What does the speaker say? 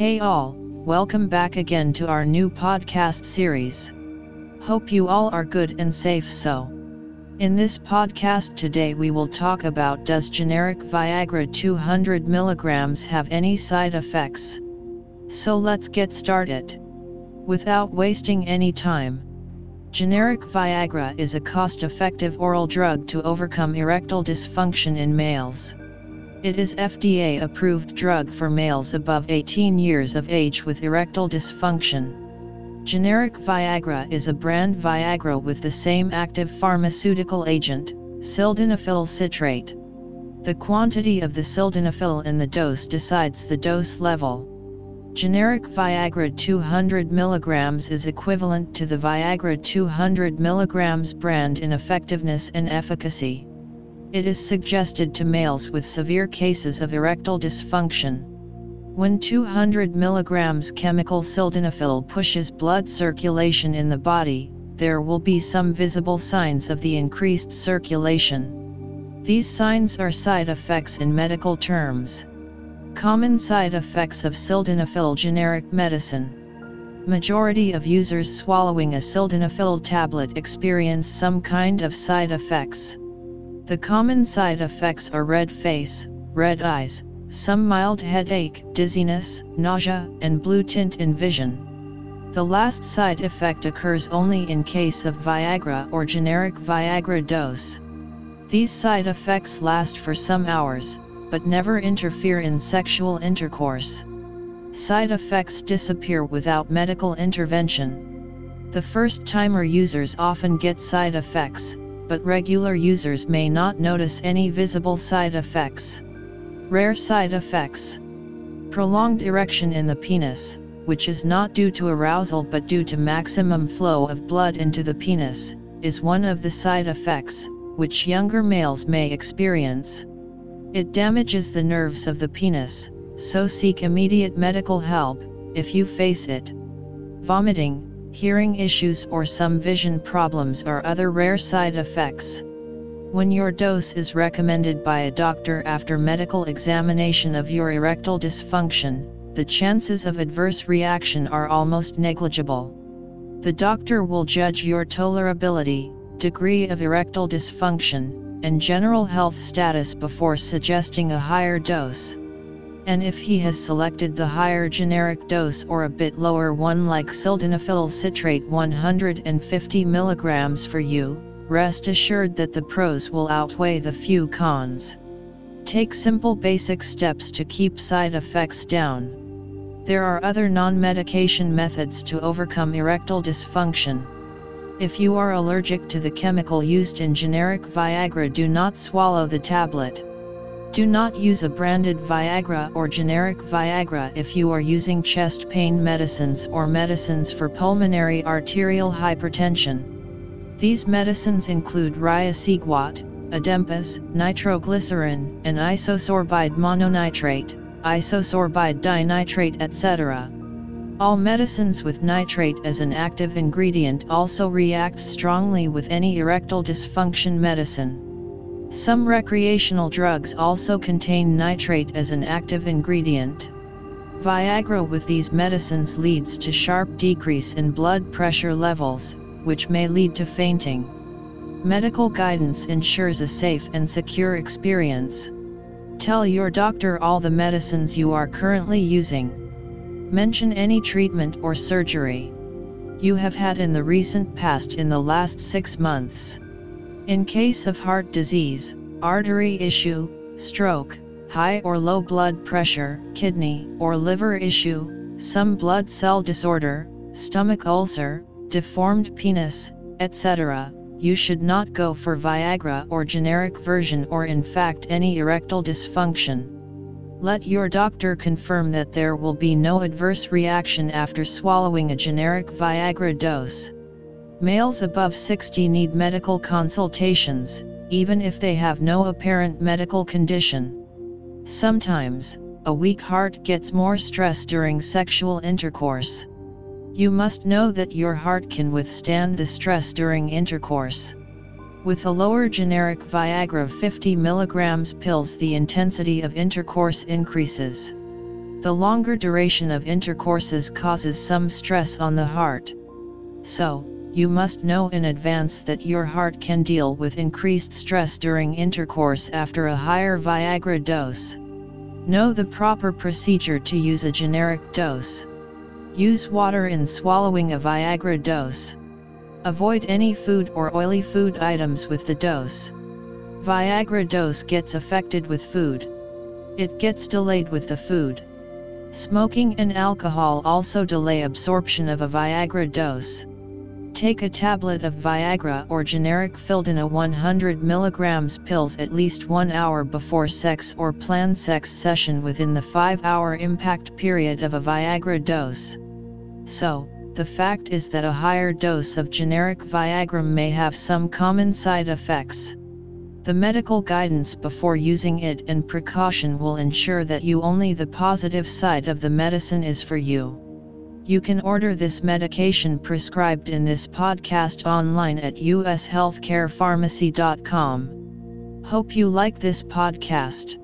Hey all, welcome back again to our new podcast series. Hope you all are good and safe so. In this podcast today we will talk about does generic Viagra 200 mg have any side effects? So let's get started. Without wasting any time. Generic Viagra is a cost-effective oral drug to overcome erectile dysfunction in males. It is FDA-approved drug for males above 18 years of age with erectile dysfunction. Generic Viagra is a brand Viagra with the same active pharmaceutical agent, sildenafil citrate. The quantity of the sildenafil in the dose decides the dose level. Generic Viagra 200 mg is equivalent to the Viagra 200 mg brand in effectiveness and efficacy. It is suggested to males with severe cases of erectile dysfunction. When 200 mg chemical sildenafil pushes blood circulation in the body, there will be some visible signs of the increased circulation. These signs are side effects in medical terms. Common side effects of sildenafil generic medicine. Majority of users swallowing a sildenafil tablet experience some kind of side effects. The common side effects are red face, red eyes, some mild headache, dizziness, nausea, and blue tint in vision. The last side effect occurs only in case of Viagra or generic Viagra dose. These side effects last for some hours, but never interfere in sexual intercourse. Side effects disappear without medical intervention. The first-timer users often get side effects, but regular users may not notice any visible side effects. Rare side effects. Prolonged erection in the penis, which is not due to arousal but due to maximum flow of blood into the penis, is one of the side effects, which younger males may experience. It damages the nerves of the penis, so seek immediate medical help, if you face it. Vomiting, hearing issues or some vision problems or other rare side effects. When your dose is recommended by a doctor after medical examination of your erectile dysfunction, the chances of adverse reaction are almost negligible. The doctor will judge your tolerability, degree of erectile dysfunction, and general health status before suggesting a higher dose and if he has selected the higher generic dose or a bit lower one like sildenafil citrate 150 mg for you, rest assured that the pros will outweigh the few cons. Take simple basic steps to keep side effects down. There are other non-medication methods to overcome erectile dysfunction. If you are allergic to the chemical used in generic Viagra do not swallow the tablet. Do not use a branded Viagra or generic Viagra if you are using chest pain medicines or medicines for pulmonary arterial hypertension. These medicines include riociguat, Adempas, nitroglycerin, and isosorbide mononitrate, isosorbide dinitrate etc. All medicines with nitrate as an active ingredient also react strongly with any erectile dysfunction medicine. Some recreational drugs also contain nitrate as an active ingredient. Viagra with these medicines leads to sharp decrease in blood pressure levels, which may lead to fainting. Medical guidance ensures a safe and secure experience. Tell your doctor all the medicines you are currently using. Mention any treatment or surgery you have had in the recent past in the last six months. In case of heart disease, artery issue, stroke, high or low blood pressure, kidney or liver issue, some blood cell disorder, stomach ulcer, deformed penis, etc., you should not go for Viagra or generic version or in fact any erectile dysfunction. Let your doctor confirm that there will be no adverse reaction after swallowing a generic Viagra dose. Males above 60 need medical consultations, even if they have no apparent medical condition. Sometimes, a weak heart gets more stress during sexual intercourse. You must know that your heart can withstand the stress during intercourse. With a lower generic Viagra 50 mg pills the intensity of intercourse increases. The longer duration of intercourses causes some stress on the heart. So, you must know in advance that your heart can deal with increased stress during intercourse after a higher Viagra dose. Know the proper procedure to use a generic dose. Use water in swallowing a Viagra dose. Avoid any food or oily food items with the dose. Viagra dose gets affected with food. It gets delayed with the food. Smoking and alcohol also delay absorption of a Viagra dose. Take a tablet of Viagra or generic Fildena 100 mg pills at least 1 hour before sex or plan sex session within the 5 hour impact period of a Viagra dose. So, the fact is that a higher dose of generic Viagra may have some common side effects. The medical guidance before using it and precaution will ensure that you only the positive side of the medicine is for you. You can order this medication prescribed in this podcast online at ushealthcarepharmacy.com. Hope you like this podcast.